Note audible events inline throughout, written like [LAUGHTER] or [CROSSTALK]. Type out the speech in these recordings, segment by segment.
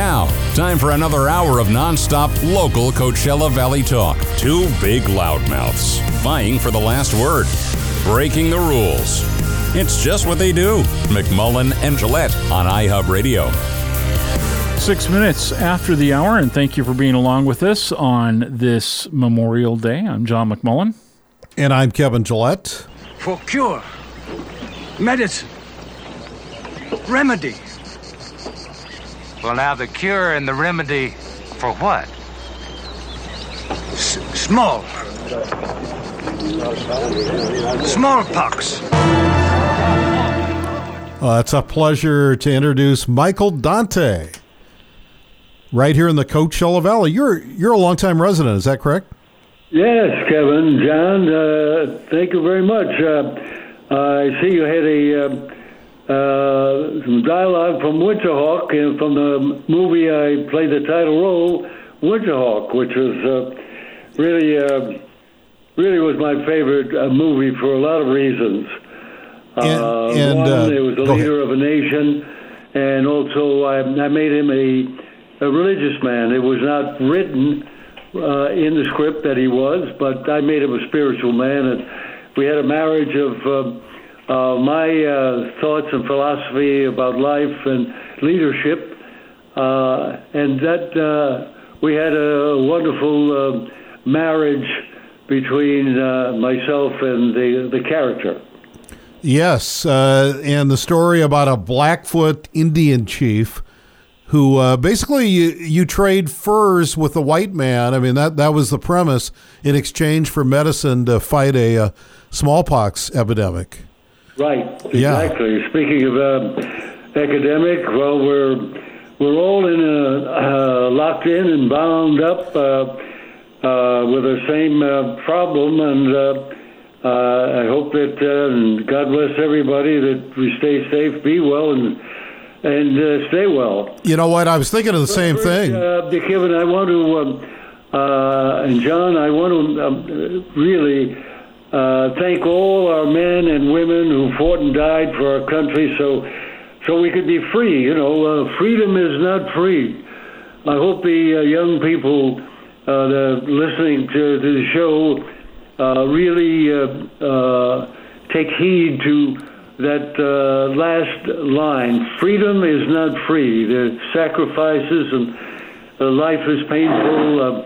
Now, time for another hour of nonstop local Coachella Valley talk. Two big loudmouths vying for the last word, breaking the rules. It's just what they do. McMullen and Gillette on iHub Radio. Six minutes after the hour, and thank you for being along with us on this Memorial Day. I'm John McMullen. And I'm Kevin Gillette. For cure, medicine, remedy. Well, now the cure and the remedy for what? S- small. Smallpox. Uh, it's a pleasure to introduce Michael Dante, right here in the Coachella Valley. You're you're a longtime resident, is that correct? Yes, Kevin, John. Uh, thank you very much. Uh, I see you had a uh, some dialogue from Winterhawk and from the movie I played the title role, Winterhawk, which was uh, really uh, really was my favorite uh, movie for a lot of reasons. And- Uh, and, one, uh, it was the go ahead. leader of a nation, and also I, I made him a, a religious man. It was not written uh, in the script that he was, but I made him a spiritual man, and we had a marriage of uh, uh, my uh, thoughts and philosophy about life and leadership, uh, and that uh, we had a wonderful uh, marriage between myself and the the character. Yes, and the story about a Blackfoot Indian chief who uh, basically you, you trade furs with the white man. I mean that that was the premise in exchange for medicine to fight a, uh smallpox epidemic. Right. Yeah. Exactly. Speaking of uh, academic, well, we're we're all in a, uh, locked in and bound up uh, uh, with the same uh, problem, and uh, uh, I hope that uh, and God bless everybody that we stay safe, be well, and and uh, stay well. You know what? I was thinking of the same First, thing. Uh, Kevin, I want to, um, uh, and John, I want to um, really uh, thank all our men and women who fought and died for our country so so we could be free. You know, uh, freedom is not free. I hope the uh, young people uh, that are listening to, to the show uh, really uh, take heed to that last line. Freedom is not free. The sacrifices and life is painful,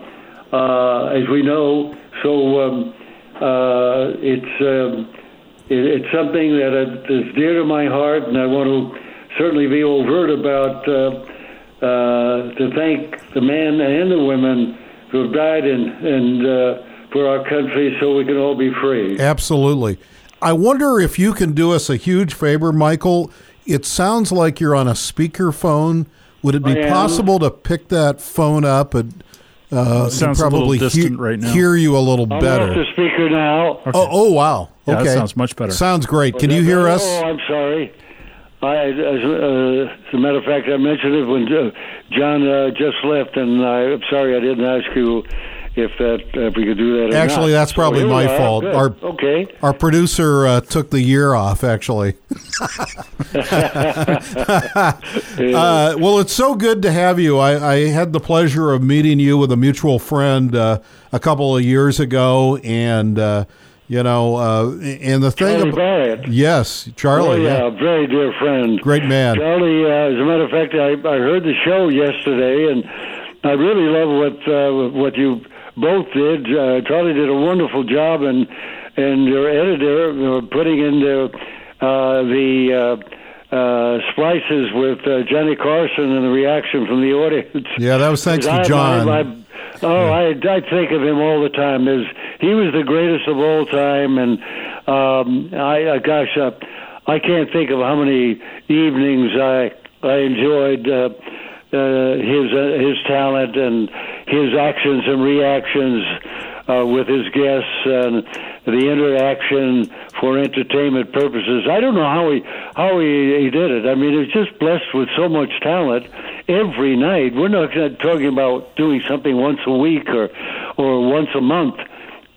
as we know. So um, uh, it's um, it, it's something that is dear to my heart, and I want to certainly be overt about uh, uh, to thank the men and the women who have died and and uh, for our country, so we can all be free. Absolutely. I wonder if you can do us a huge favor, Michael. It sounds like you're on a speakerphone. Would it be possible to pick that phone up and uh, sounds a little probably distant right now. hear you a little I'm better? off the speaker now. Oh, oh, wow. Yeah, Okay. that sounds much better. Sounds great. Can you hear us? Oh, I'm sorry. I, as, uh, as a matter of fact, I mentioned it when uh, John uh, just left, and I, I'm sorry I didn't ask you if that if we could do that. or Actually, that's probably we my fault. Good. Our- okay. Our producer uh, took the year off, actually. [LAUGHS] [LAUGHS] uh, well, it's so good to have you. I, I had the pleasure of meeting you with a mutual friend uh, a couple of years ago, and uh, you know, uh, and the thing Charlie about Barrett. yes, Charlie, Oh, yeah, yeah. very dear friend. great man. Charlie, uh, as a matter of fact, I, I heard the show yesterday, and I really love what uh, what you both did. Uh, Charlie did a wonderful job, and and your editor uh, putting in the uh, the uh, uh, splices with uh, Johnny Carson and the reaction from the audience. Yeah, that was thanks to John. I, I, oh, I, I think of him all the time. As he was the greatest of all time, and um, I, uh, gosh, uh, I can't think of how many evenings I I enjoyed uh, uh, his uh, his talent and his actions and reactions uh, with his guests and the interaction for entertainment purposes. I don't know how he how he, he did it. I mean, he's just blessed with so much talent every night. We're not talking about doing something once a week or or once a month.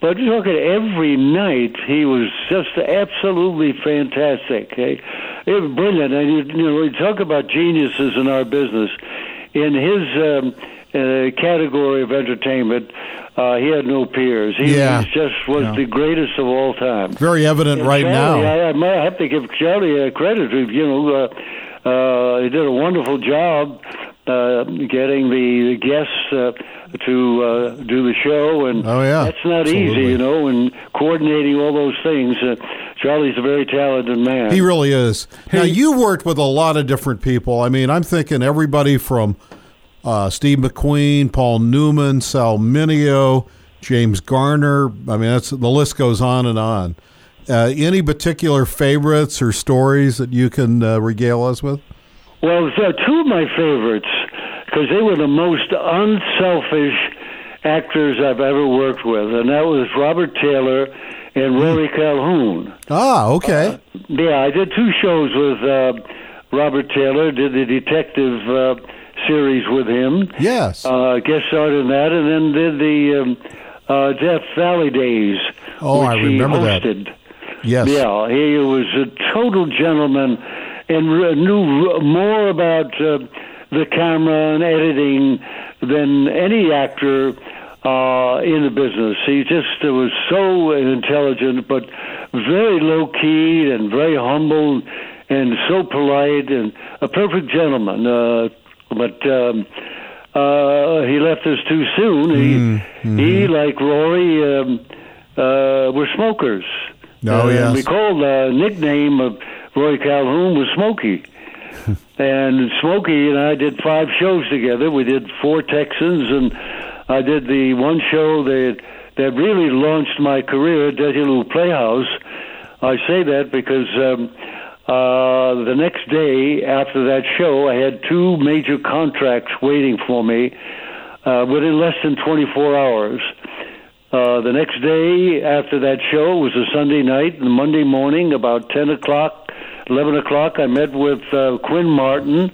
But look at every night, he was just absolutely fantastic. Okay? It was brilliant. And you, you know, we talk about geniuses in our business. In his um, uh, category of entertainment, uh, he had no peers. He, Yeah. just was Yeah. the greatest of all time. Very evident right Charlie, now. I, I might have to give Charlie uh, credit. You know, uh, uh, he did a wonderful job uh, getting the, the guests uh, to uh, do the show, and Oh, yeah. that's not Absolutely. easy, you know, and coordinating all those things. Uh, Charlie's a very talented man. He really is. now you worked with a lot of different people. I mean, I'm thinking everybody from uh, Steve McQueen, Paul Newman, Sal Mineo, James Garner. I mean, that's the list goes on and on. Uh, any particular favorites or stories that you can uh, regale us with? Well, there are two of my favorites because they were the most unselfish actors I've ever worked with, and that was Robert Taylor and Rory Calhoun. Ah, okay. Yeah, I did two shows with uh, Robert Taylor. Did the detective uh, series with him. yes. Uh, guest starred in that, and then did the um, uh, Death Valley days, Oh, I remember that. yes. Yeah, he was a total gentleman and re- knew r- more about uh, the camera and editing than any actor uh, in the business. He just uh, was so intelligent, but very low key and very humble and so polite and a perfect gentleman. Uh, but um, uh, he left us too soon. He, he like Rory, um, uh, were smokers. Oh, yes. We called the nickname of Rory Calhoun was Smokey. [LAUGHS] and Smokey and I did five shows together. We did four Texans, and I did the one show that that really launched my career, Desilu Playhouse. I say that because um, uh, the next day after that show, I had two major contracts waiting for me uh, within less than 24 hours. Uh, the next day after that show was a Sunday night, and Monday morning, about 10 o'clock, 11 o'clock, I met with uh, Quinn Martin,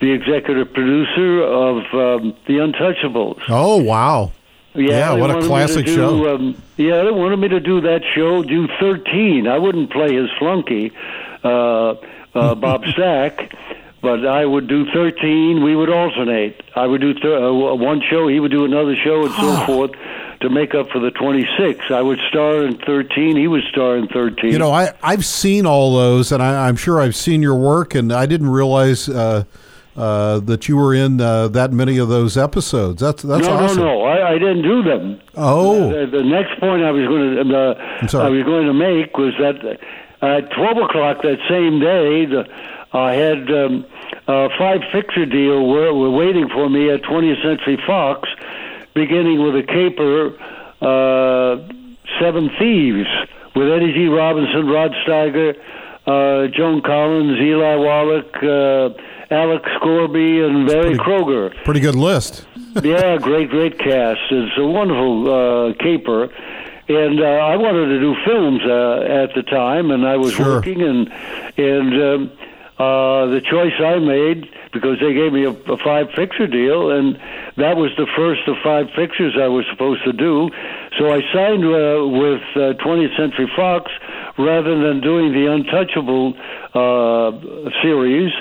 the executive producer of um, The Untouchables. Oh, wow. Yeah, they what a classic do, show. Um, yeah, they wanted me to do that show, do 13. I wouldn't play his flunky, uh, uh, [LAUGHS] Bob Stack, but I would do 13. We would alternate. I would do th- uh, one show, he would do another show, and so forth to make up for the 26. I would star in 13, he would star in 13. You know, I, I've seen all those, and I, I'm sure I've seen your work, and I didn't realize uh, uh, that you were in uh, that many of those episodes. That's that's no, awesome. no, no. I, I didn't do them. Oh. The, the next point I was going to uh, sorry. I was going to make was that at twelve o'clock that same day, the, I had um, a five fixture deal were, were waiting for me at 20th Century Fox, beginning with a caper, uh, Seven Thieves, with Eddie G. Robinson, Rod Steiger, uh, Joan Collins, Eli Wallach, uh, Alex Scorby, and Berry Kroeger Pretty good list. [LAUGHS] yeah, great, great cast. It's a wonderful uh, caper. And uh, I wanted to do films uh, at the time, and I was Sure. working, and and um, uh, the choice I made because they gave me a, a five picture deal, and that was the first of five pictures I was supposed to do. So I signed uh, with uh, 20th Century Fox rather than doing the Untouchable uh, series.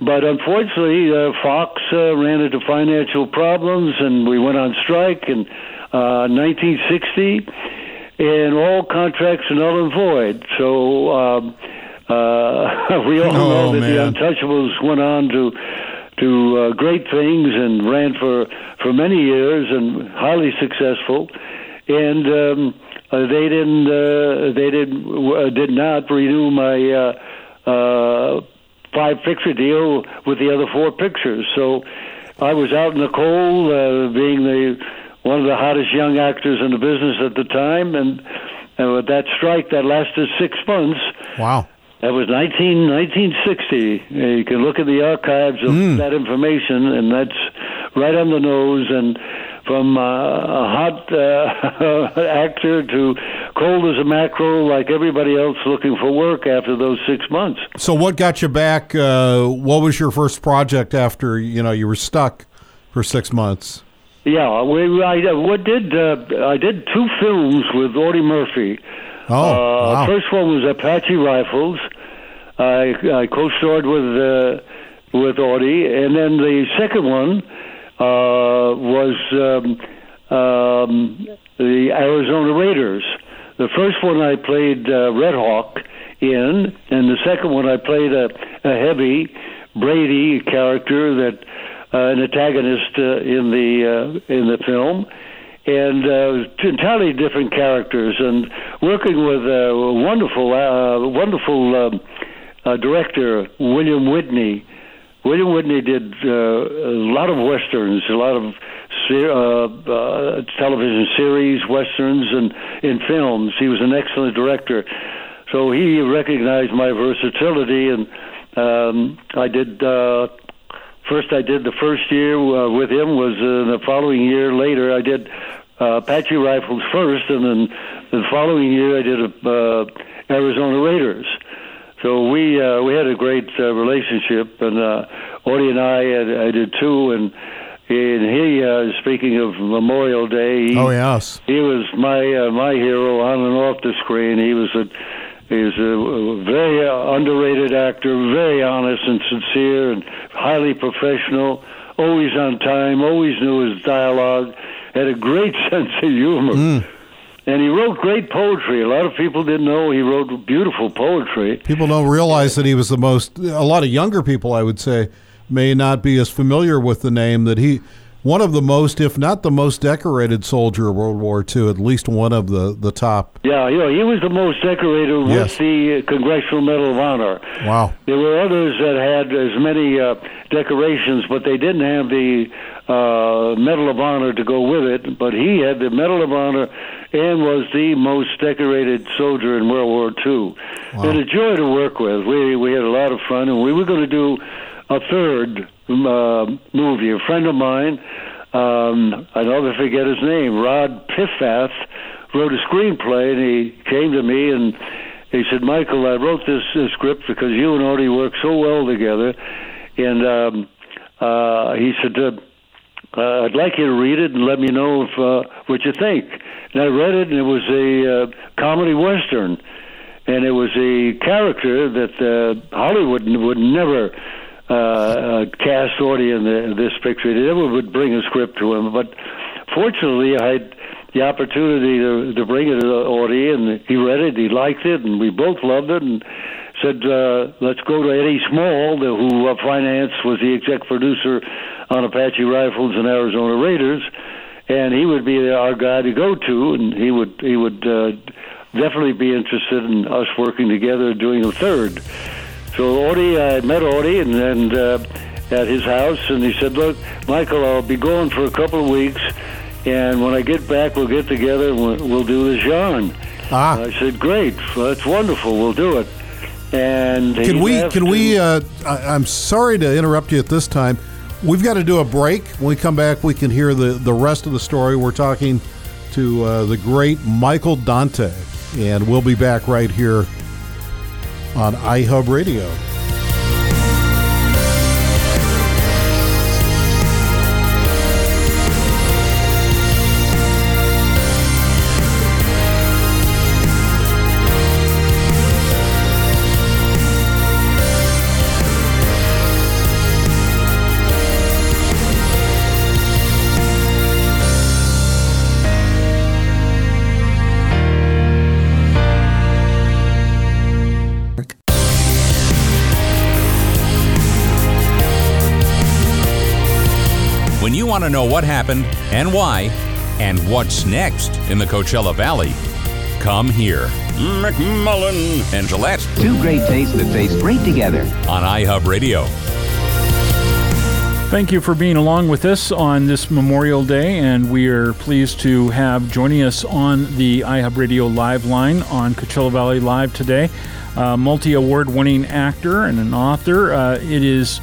But unfortunately, uh, Fox uh, ran into financial problems, and we went on strike in uh, 1960, and all contracts are null and void. So um, uh, [LAUGHS] we all know Oh, that man. the Untouchables went on to to uh, great things and ran for for many years and highly successful, and um, uh, they didn't uh, they didn't uh, did not renew my. Uh, uh, five picture deal with the other four pictures. So I was out in the cold, uh, being the one of the hottest young actors in the business at the time, and, and with that strike that lasted six months. Wow. That was 19, 1960. Uh, You can look at the archives of that information, and that's right on the nose. And from uh, a hot uh, [LAUGHS] actor to cold as a mackerel, like everybody else looking for work after those six months. So, what got you back? Uh, what was your first project after you know you were stuck for six months? Yeah, we, I what did uh, I did two films with Audie Murphy. Oh, uh, wow. First one was Apache Rifles. I, I co-starred with uh, with Audie, and then the second one uh, was um, um, the Arizona Raiders. The first one I played uh, Red Hawk in, and the second one I played a, a heavy Brady character that uh, an antagonist uh, in the uh, in the film, and uh, entirely different characters. And working with a wonderful, uh, wonderful um, uh, director William Whitney. William Whitney did uh, a lot of westerns, a lot of uh, uh, television series, westerns, and in films. He was an excellent director. So he recognized my versatility, and um, I did. Uh, first, I did the first year uh, with him. Was uh, the following year later, I did uh, Apache Rifles first, and then the following year I did uh, Arizona Raiders. So we uh, we had a great uh, relationship, and uh, Audie and I, I, I did too, and. And he, uh, speaking of Memorial Day, he, Oh yes. he was my uh, my hero on and off the screen. He was a he was a very uh, underrated actor, very honest and sincere, and highly professional. Always on time, always knew his dialogue, had a great [LAUGHS] sense of humor. And he wrote great poetry. A lot of people didn't know he wrote beautiful poetry. People don't realize that he was the most. A lot of younger people, I would say, may not be as familiar with the name that he. One of the most, if not the most decorated soldier of World War II, at least one of the, the top. Yeah, you know, he was the most decorated Yes. with the uh, Congressional Medal of Honor. Wow. There were others that had as many uh, decorations, but they didn't have the uh, Medal of Honor to go with it. But he had the Medal of Honor and was the most decorated soldier in World War II. And a joy to work with. We we had a lot of fun, and we were going to do a third uh, movie. A friend of mine, um, I'll never forget his name, Rod Piffath, wrote a screenplay, and he came to me and he said, Michael, I wrote this, this script because you and Audie work so well together. And um, uh, he said, uh, uh, I'd like you to read it and let me know if uh, what you think. And I read it, and it was a uh, comedy western, and it was a character that uh, Hollywood would never uh, uh, cast Audie in the, this picture. They never would bring a script to him. But fortunately, I had the opportunity to, to bring it to Audie, and he read it, he liked it, and we both loved it, and said, uh, let's go to Eddie Small, who uh, financed, was the exec producer on Apache Rifles and Arizona Raiders, and he would be our guy to go to, and he would he would uh, definitely be interested in us working together doing a third. So Audie, I met Audie and, and uh, at his house, and he said, "Look, Michael, I'll be going for a couple of weeks, and when I get back, we'll get together and we'll, we'll do the Jean." Ah. I said, "Great, that's wonderful. We'll do it." And Can we? Can we? Uh, I, I'm sorry to interrupt you at this time. We've got to do a break. When we come back, we can hear the the rest of the story. We're talking to uh, the great Michael Dante, and we'll be back right here on iHub Radio. To know what happened and why, and what's next in the Coachella Valley, come here. McMullen and Gillette Two great tastes that taste great together. on iHub Radio. Thank you for being along with us on this Memorial Day, and we are pleased to have joining us on the iHub Radio live line on Coachella Valley Live today, uh, multi award winning actor and an author. Uh, it is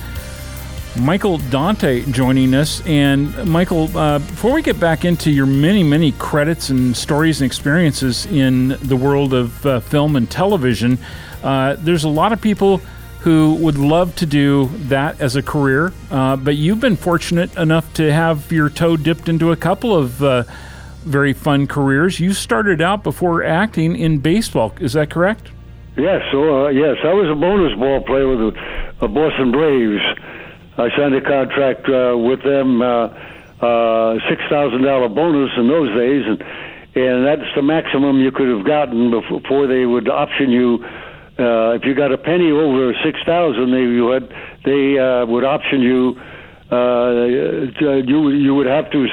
Michael Dante joining us. And Michael, uh, before we get back into your many, many credits and stories and experiences in the world of uh, film and television, uh, there's a lot of people who would love to do that as a career, uh, but you've been fortunate enough to have your toe dipped into a couple of uh, very fun careers. You started out before acting in baseball, is that correct? Yes, so uh, yes, I was a bonus ball player with the Boston Braves, I signed a contract uh, with them, uh, uh, six thousand dollar bonus in those days, and and that's the maximum you could have gotten before they would option you. Uh, if you got a penny over six thousand, they you had they uh, would option you. Uh, you you would have to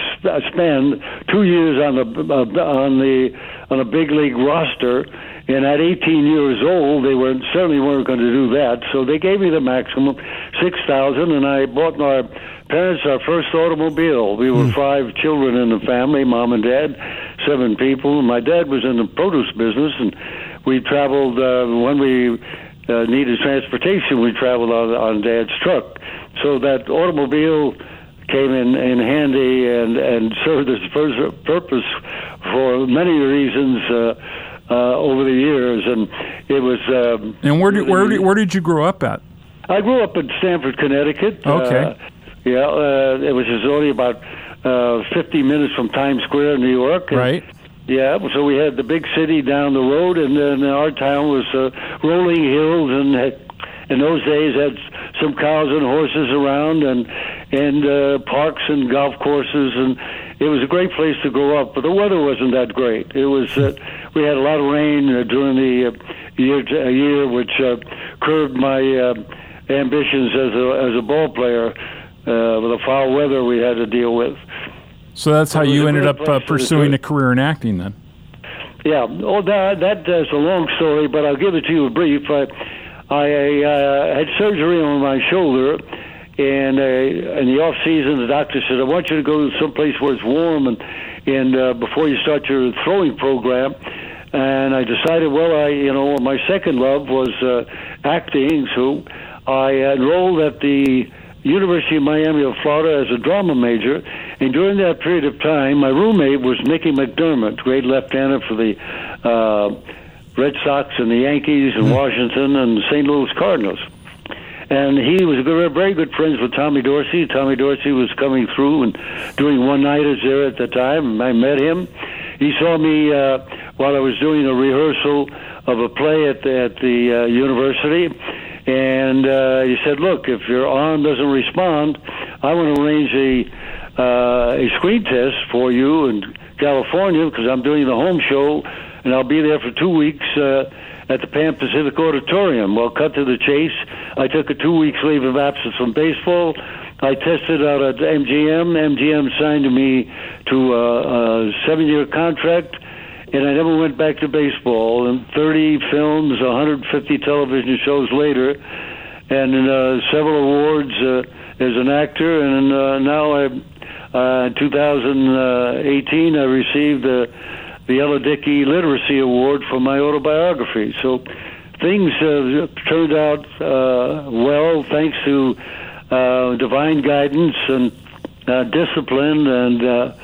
spend two years on the uh, on the on a big league roster, and at 18 years old, they were certainly weren't going to do that. So they gave me the maximum six thousand, and I bought my parents our first automobile. We were five children in the family, mom and dad, seven people. My dad was in the produce business, and we traveled uh, when we uh, needed transportation. We traveled on, on dad's truck. So that automobile came in, in handy and, and served its pur- purpose for many reasons uh, uh, over the years. And it was. Um, And where did where did, where did you grow up at? I grew up in Stamford, Connecticut. Okay. Uh, yeah, uh, it was only about uh, 50 minutes from Times Square, New York. Right. Yeah, so we had the big city down the road, and then our town was uh, rolling hills, and had, in those days had some cows and horses around, and and uh, parks and golf courses, and it was a great place to grow up. But the weather wasn't that great. It was uh, [LAUGHS] we had a lot of rain uh, during the uh, year uh, year, which uh, curbed my uh, ambitions as a as a ball player. Uh, with the foul weather we had to deal with. So that's how you ended up uh, pursuing a career in acting then. Yeah, oh, that that is a long story, but I'll give it to you brief. I, I uh, had surgery on my shoulder, and uh, in the off season, the doctor said, "I want you to go to some place where it's warm and and uh, before you start your throwing program." And I decided, well, I you know my second love was uh, acting, so I enrolled at the University of Miami of Florida as a drama major, and during that period of time, my roommate was Mickey McDermott, great left-hander for the uh, Red Sox and the Yankees and Washington and the St. Louis Cardinals. And he was good, very good friends with Tommy Dorsey. Tommy Dorsey was coming through and doing one-nighters there at the time. I met him. He saw me uh, while I was doing a rehearsal of a play at the, at the uh, university, and uh, he said, "Look, if your arm doesn't respond, I want to arrange a uh, a screen test for you in California because I'm doing the home show, and I'll be there for two weeks." Uh, at the Pan Pacific Auditorium. Well, cut to the chase. I took a two weeks leave of absence from baseball. I tested out at MGM. MGM signed me to a, a seven year contract, and I never went back to baseball. And 30 films, 150 television shows later, and uh, several awards uh, as an actor. And uh, now, I, uh, in 2018, I received the the Ella Dickey Literacy Award for my autobiography. So things uh, turned out uh, well thanks to uh, divine guidance and uh, discipline and uh,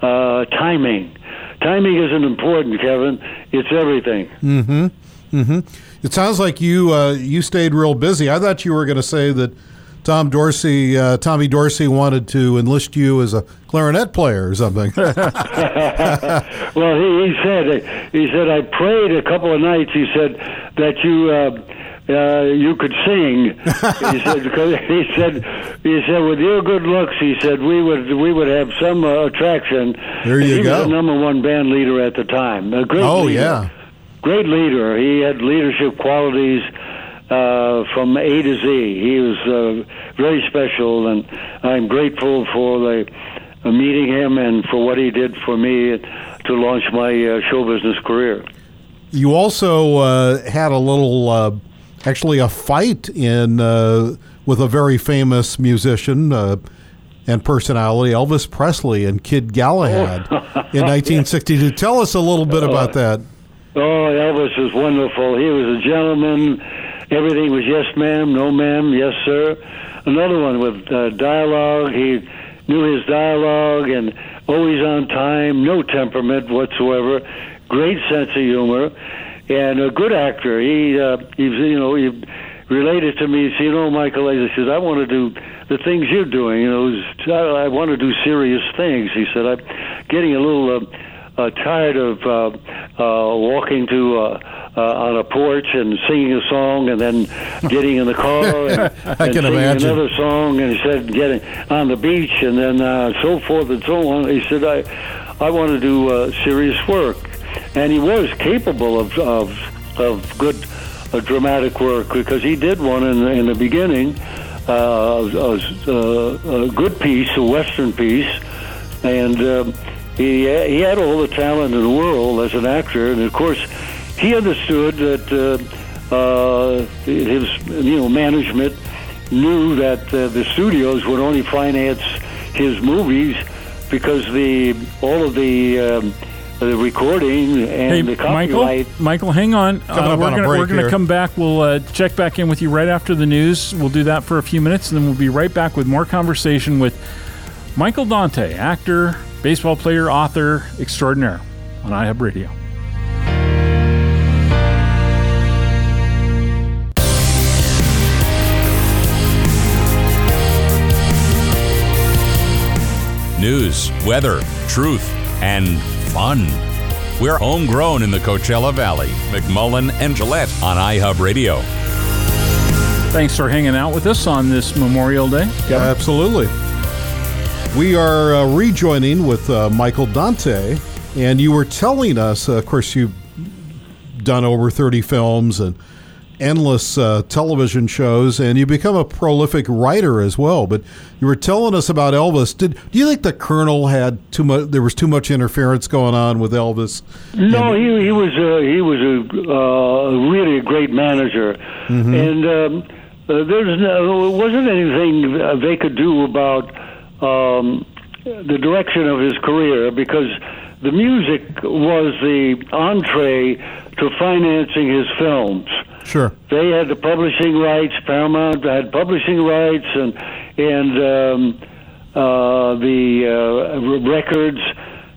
uh, timing. Timing isn't important, Kevin. It's everything. Mm-hmm. Mm-hmm. It sounds like you uh, you stayed real busy. I thought you were going to say that Tom Dorsey, uh, Tommy Dorsey, wanted to enlist you as a clarinet player or something. [LAUGHS] [LAUGHS] Well, he, he said he said I prayed a couple of nights. He said that you uh, uh, you could sing. [LAUGHS] he said because he said he said with your good looks, he said we would we would have some uh, attraction. There you he go. was the number one band leader at the time. A great oh leader. yeah, great leader. He had leadership qualities uh, from A to Z. He was uh, very special, and I'm grateful for the uh, meeting him and for what he did for me to launch my uh, show business career. you also uh, had a little, uh, actually a fight in uh, with a very famous musician. Uh, and personality, Elvis Presley and Kid Galahad [LAUGHS] in 1962. Tell us a little bit about that. Oh, Elvis was wonderful. He was a gentleman. Everything was yes, ma'am, no, ma'am, yes, sir. Another one with uh, dialogue. He knew his dialogue and always on time, no temperament whatsoever. Great sense of humor and a good actor. He, uh, he's, you know, he related to me. He said, you know, Michael, he says, I want to do the things you're doing. You know, I I want to do serious things. He said, I'm getting a little uh, uh, tired of uh, uh, walking to uh, uh, on a porch and singing a song, and then [LAUGHS] getting in the car and, [LAUGHS] I and can singing imagine. another song, and he said getting on the beach, and then uh, so forth and so on. He said, "I, I want to do uh, serious work," and he was capable of of, of good uh, dramatic work because he did one in, in the beginning, uh, a, a, a good piece, a western piece, and. Um, he, he had all the talent in the world as an actor, and of course, he understood that uh, uh, his you know management knew that uh, the studios would only finance his movies because the all of the um, the recording and Hey, the Michael, copyright. Michael, Michael, hang on. Uh, we're on gonna, we're gonna come back. We'll uh, check back in with you right after the news. We'll do that for a few minutes, and then we'll be right back with more conversation with Michael Dante, actor, baseball player, author extraordinaire on iHub Radio. News, weather, truth, and fun. We're homegrown in the Coachella Valley. McMullen and Gillette on iHub Radio. Thanks for hanging out with us on this Memorial Day. Absolutely. We are uh, rejoining with uh, Michael Dante, and you were telling us, uh, of course, you've done over 30 films and endless uh, television shows, and you become a prolific writer as well. But you were telling us about Elvis. Did do you think the Colonel had too much? There was too much interference going on with Elvis. No, he he was a, he was a uh, really a great manager, and um, uh, there's no wasn't anything uh, they could do about um, the direction of his career because the music was the entree to financing his films. Sure. They had the publishing rights. Paramount had publishing rights, and and um, uh, the uh, records,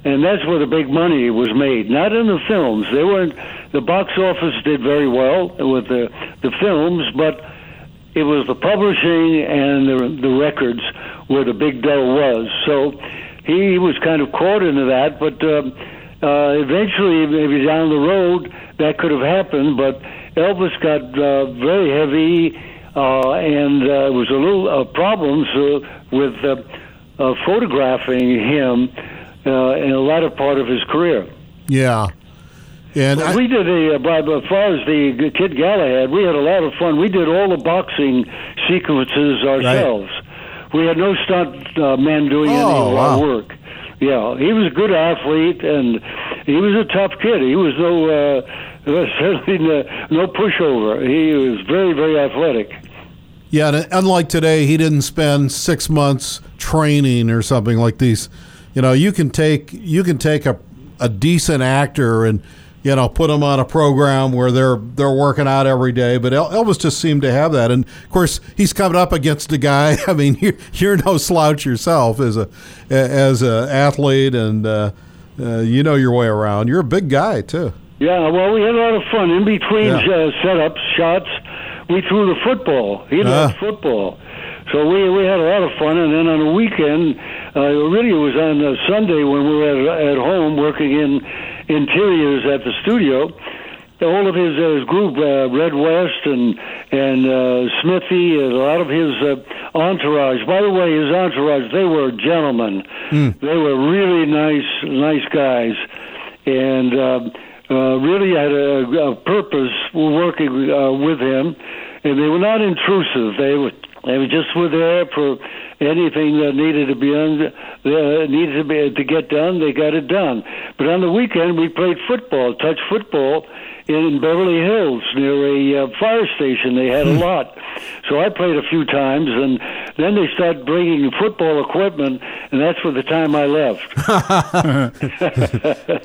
and that's where the big money was made. Not in the films. They weren't. The box office did very well with the the films, but it was the publishing and the the records where the big dough was. So he was kind of caught into that, but. Um, uh, eventually, maybe down the road, that could have happened, but Elvis got uh, very heavy, uh, and uh, was a little uh, problems uh, with uh, uh, photographing him uh, in a latter part of his career. Yeah. And I, we did a, uh, by- as far as the Kid Galahad, we had a lot of fun. We did all the boxing sequences ourselves. We had no stunt uh, men doing any Oh, of wow. our work. Yeah, he was a good athlete, and he was a tough kid. He was no uh, [LAUGHS] certainly no, pushover. He was very, very athletic. Yeah, and unlike today, he didn't spend six months training or something like these. You know, you can take you can take a, a decent actor and you know put them on a program where they're they're working out every day. But Elvis just seemed to have that, and of course he's coming up against a guy. [LAUGHS] I mean, you're, you're no slouch yourself as a as a athlete, and uh, uh, you know your way around. You're a big guy too. Yeah, well, we had a lot of fun in between Yeah. uh, setups, shots. We threw the football. He loved Ah. football, so we we had a lot of fun. And then on the weekend, uh, really it was on uh, Sunday when we were at, at home working in interiors at the studio. All of his, uh, his group, uh, Red West and and uh, Smithy, and a lot of his uh, entourage. By the way, his entourage, they were gentlemen. They were really nice, nice guys, and. Uh, uh, really had a, a purpose working uh, with him, and they were not intrusive. They were they were just were there for anything that needed to be done, uh, needed to be to get done. They got it done. But on the weekend, we played football, touch football, in Beverly Hills near a uh, fire station. They had a lot, so I played a few times, and then they started bringing football equipment, and that's where the time I left.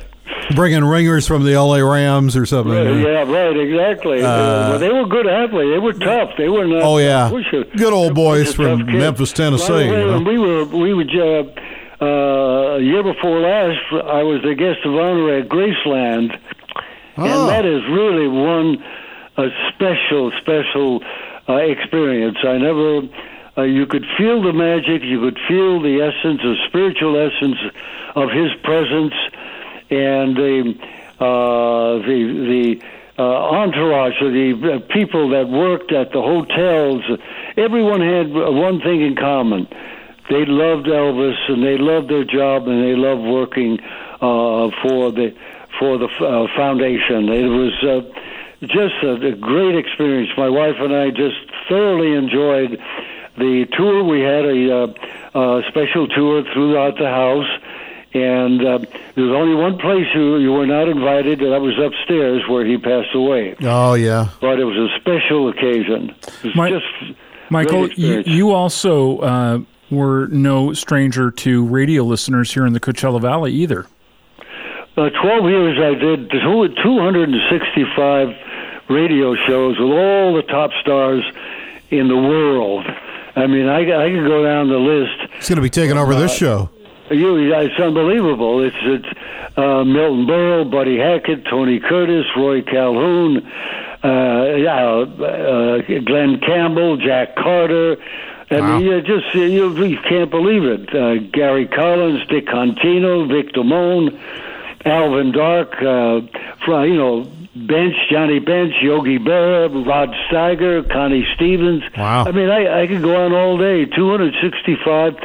[LAUGHS] [LAUGHS] Bringing ringers from the L.A. Rams or something. Yeah, right, exactly. Uh, they were good athletes. They were tough. They were not. Oh, yeah. pusher. Good old boys from. Memphis, Tennessee, the you know. we were we were uh, uh, a year before last. I was the guest of honor at Graceland, Oh. and that is really one a special, special uh, experience. I never. Uh, you could feel the magic. You could feel the essence, the spiritual essence of his presence, and the uh, the the uh, entourage of the uh, people that worked at the hotels, everyone had one thing in common. They loved Elvis and they loved their job and they loved working uh, for the for the uh, foundation. It was uh, just a, a great experience. My wife and I just thoroughly enjoyed the tour. We had a, uh, uh, special tour throughout the house and uh, there was only one place you you were not invited, and that was upstairs where he passed away. Oh yeah, but it was a special occasion. It was My, just Michael, you, you also uh, were no stranger to radio listeners here in the Coachella Valley either. Uh, Twelve years I did two hundred and sixty-five radio shows with all the top stars in the world. I mean, I, I could go down the list. He's going to be taking over this show. You, it's unbelievable. It's it's uh, Milton Berle, Buddy Hackett, Tony Curtis, Rory Calhoun, uh, yeah, uh, Glen Campbell, Jack Carter. I wow. mean, you just you, you can't believe it. Uh, Gary Collins, Dick Contino, Vic Damone, Alvin Dark, uh, you know, Bench, Johnny Bench, Yogi Berra, Rod Steiger, Connie Stevens. Wow. I mean, I, I could go on all day. 265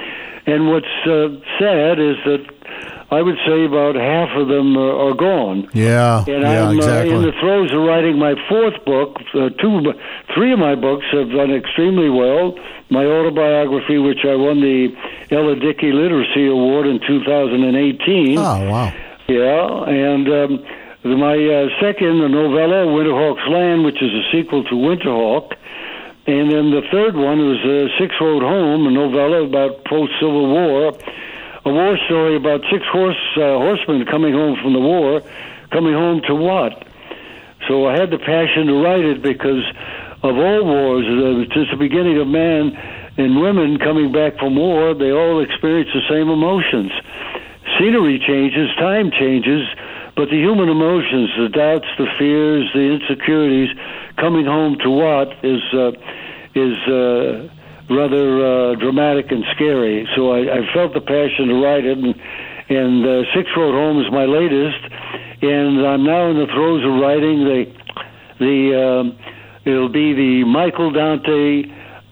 and what's uh, sad is that I would say about half of them are, are gone. Yeah, and yeah, I'm exactly. uh, in the throes of writing my fourth book. Uh, two, three of my books have done extremely well. My autobiography, which I won the Ella Dickey Literacy Award in 2018. Oh wow! Yeah, and. Um, my uh, second novella, Winterhawk's Land, which is a sequel to Winterhawk, and then the third one was uh, Six Rode Home, a novella about post Civil War, a war story about six horse uh, horsemen coming home from the war, coming home to what? So I had the passion to write it because of all wars, uh, since the beginning of man and women coming back from war, they all experience the same emotions. Scenery changes, time changes, but the human emotions, the doubts, the fears, the insecurities, coming home to what is uh, is uh, rather uh, dramatic and scary. So I, I felt the passion to write it, and, and uh, Six Rode Home is my latest, and I'm now in the throes of writing the the. Um, it'll be the Michael Dante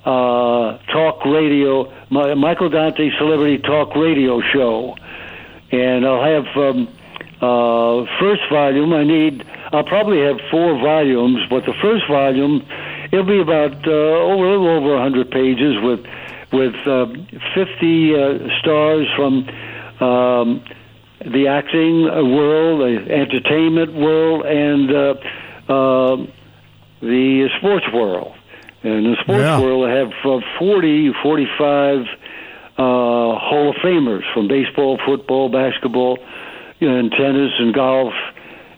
uh, talk radio, my, Michael Dante Celebrity Talk Radio Show, and I'll have um, uh, first volume. I need. I'll probably have four volumes, but the first volume it'll be about uh, over a little over 100 pages with with uh, 50 uh, stars from um, the acting world, the entertainment world, and uh, uh, the sports world. And in the sports Yeah. world, I have uh, 40, 45 uh, Hall of Famers from baseball, football, basketball, you know, and tennis and golf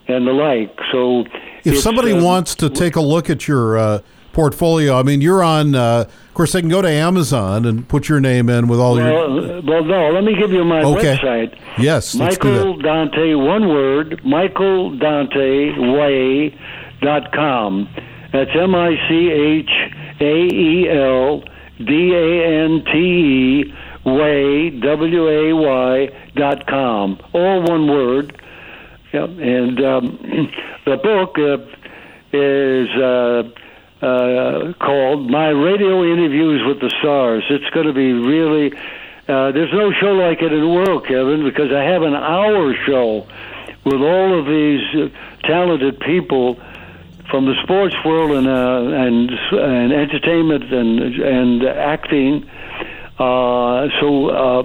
and the like. So If somebody uh, wants to take a look at your uh, portfolio, I mean, you're on. Uh, of course, they can go to Amazon and put your name in with all your. Well, uh, well, no. Let me give you my Okay. website. Yes, Michael. Dante, one word, Michael Dante Way dot com. That's M I C H A E L D A N T E Way W A Y dot com. All one word. Yep. And um, [CLEARS THROAT] the book uh, is uh, uh, called My Radio Interviews with the Stars. It's going to be really. Uh, there's no show like it in the world, Kevin, because I have an hour show with all of these uh, talented people from the sports world and uh, and and entertainment and and acting. Uh, so uh,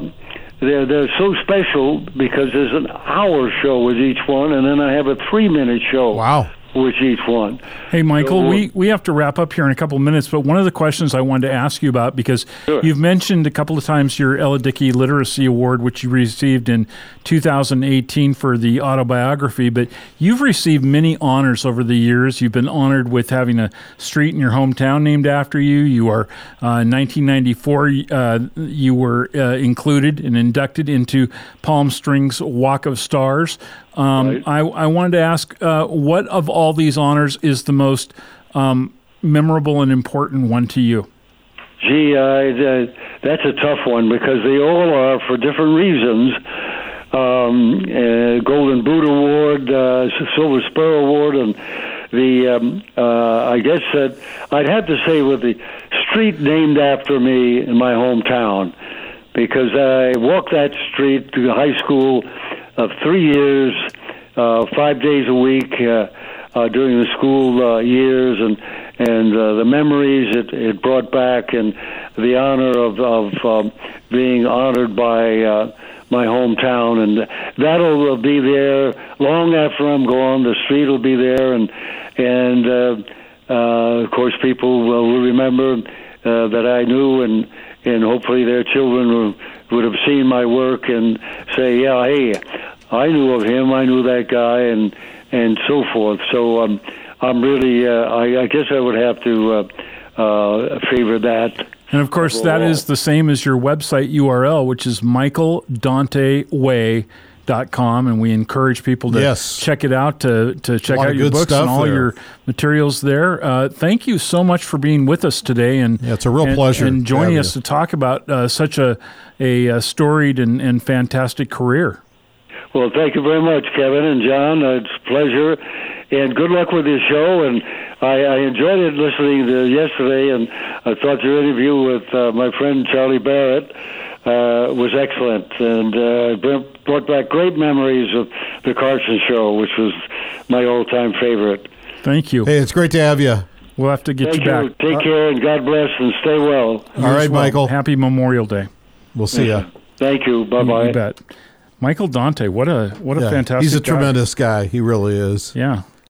they're they're so special because there's an hour show with each one, and then I have a three minute show Wow. With each one. Hey, Michael, So- we, we have to wrap up here in a couple of minutes, but one of the questions I wanted to ask you about, because Sure. you've mentioned a couple of times your Ella Dickey Literacy Award, which you received in 2018 for the autobiography, but you've received many honors over the years. You've been honored with having a street in your hometown named after you. You are, uh, in 1994, uh, you were uh, included and inducted into Palm Springs Walk of Stars. Um, Right. I, I wanted to ask, uh, what of all these honors is the most um, memorable and important one to you? Gee, uh, that's a tough one because they all are for different reasons. Um, uh, Golden Boot Award, uh, Silver Spur Award, and the um, uh, I guess that I'd have to say with the street named after me in my hometown because I walked that street through high school of three years, uh, five days a week uh, uh, during the school uh, years, and and uh, the memories it, it brought back, and the honor of of um, being honored by. Uh, my hometown, and that'll be there long after I'm gone. The street will be there, and and uh, uh, of course people will remember uh, that I knew, and and hopefully their children will, would have seen my work and say, yeah, hey, I knew of him, I knew that guy, and and so forth. So um, I'm really, uh, I, I guess I would have to uh, uh, favor that. And of course, that is the same as your website URL, which is michaeldanteway.com. And we encourage people to Yes. check it out, to, to check out your books and all there. your materials there. Uh, thank you so much for being with us today. And Yeah, it's a real and- pleasure And joining have us you. to talk about uh, such a, a, uh storied and, and fantastic career. Well, thank you very much, Kevin and John. Uh, It's a pleasure, and good luck with this show. And I, I enjoyed it listening to yesterday, and I thought your interview with uh, my friend Charlie Barrett uh, was excellent, and uh, brought back great memories of the Carson Show, which was my all-time favorite. Thank you. Hey, it's great to have you. We'll have to get Thank you you. back. Take care, and God bless, and stay well. All right, Well, Michael. Happy Memorial Day. We'll see you. Thank you. Bye bye. You bet. Michael Dante, what a what a fantastic He's a guy. tremendous guy. He really is. Yeah.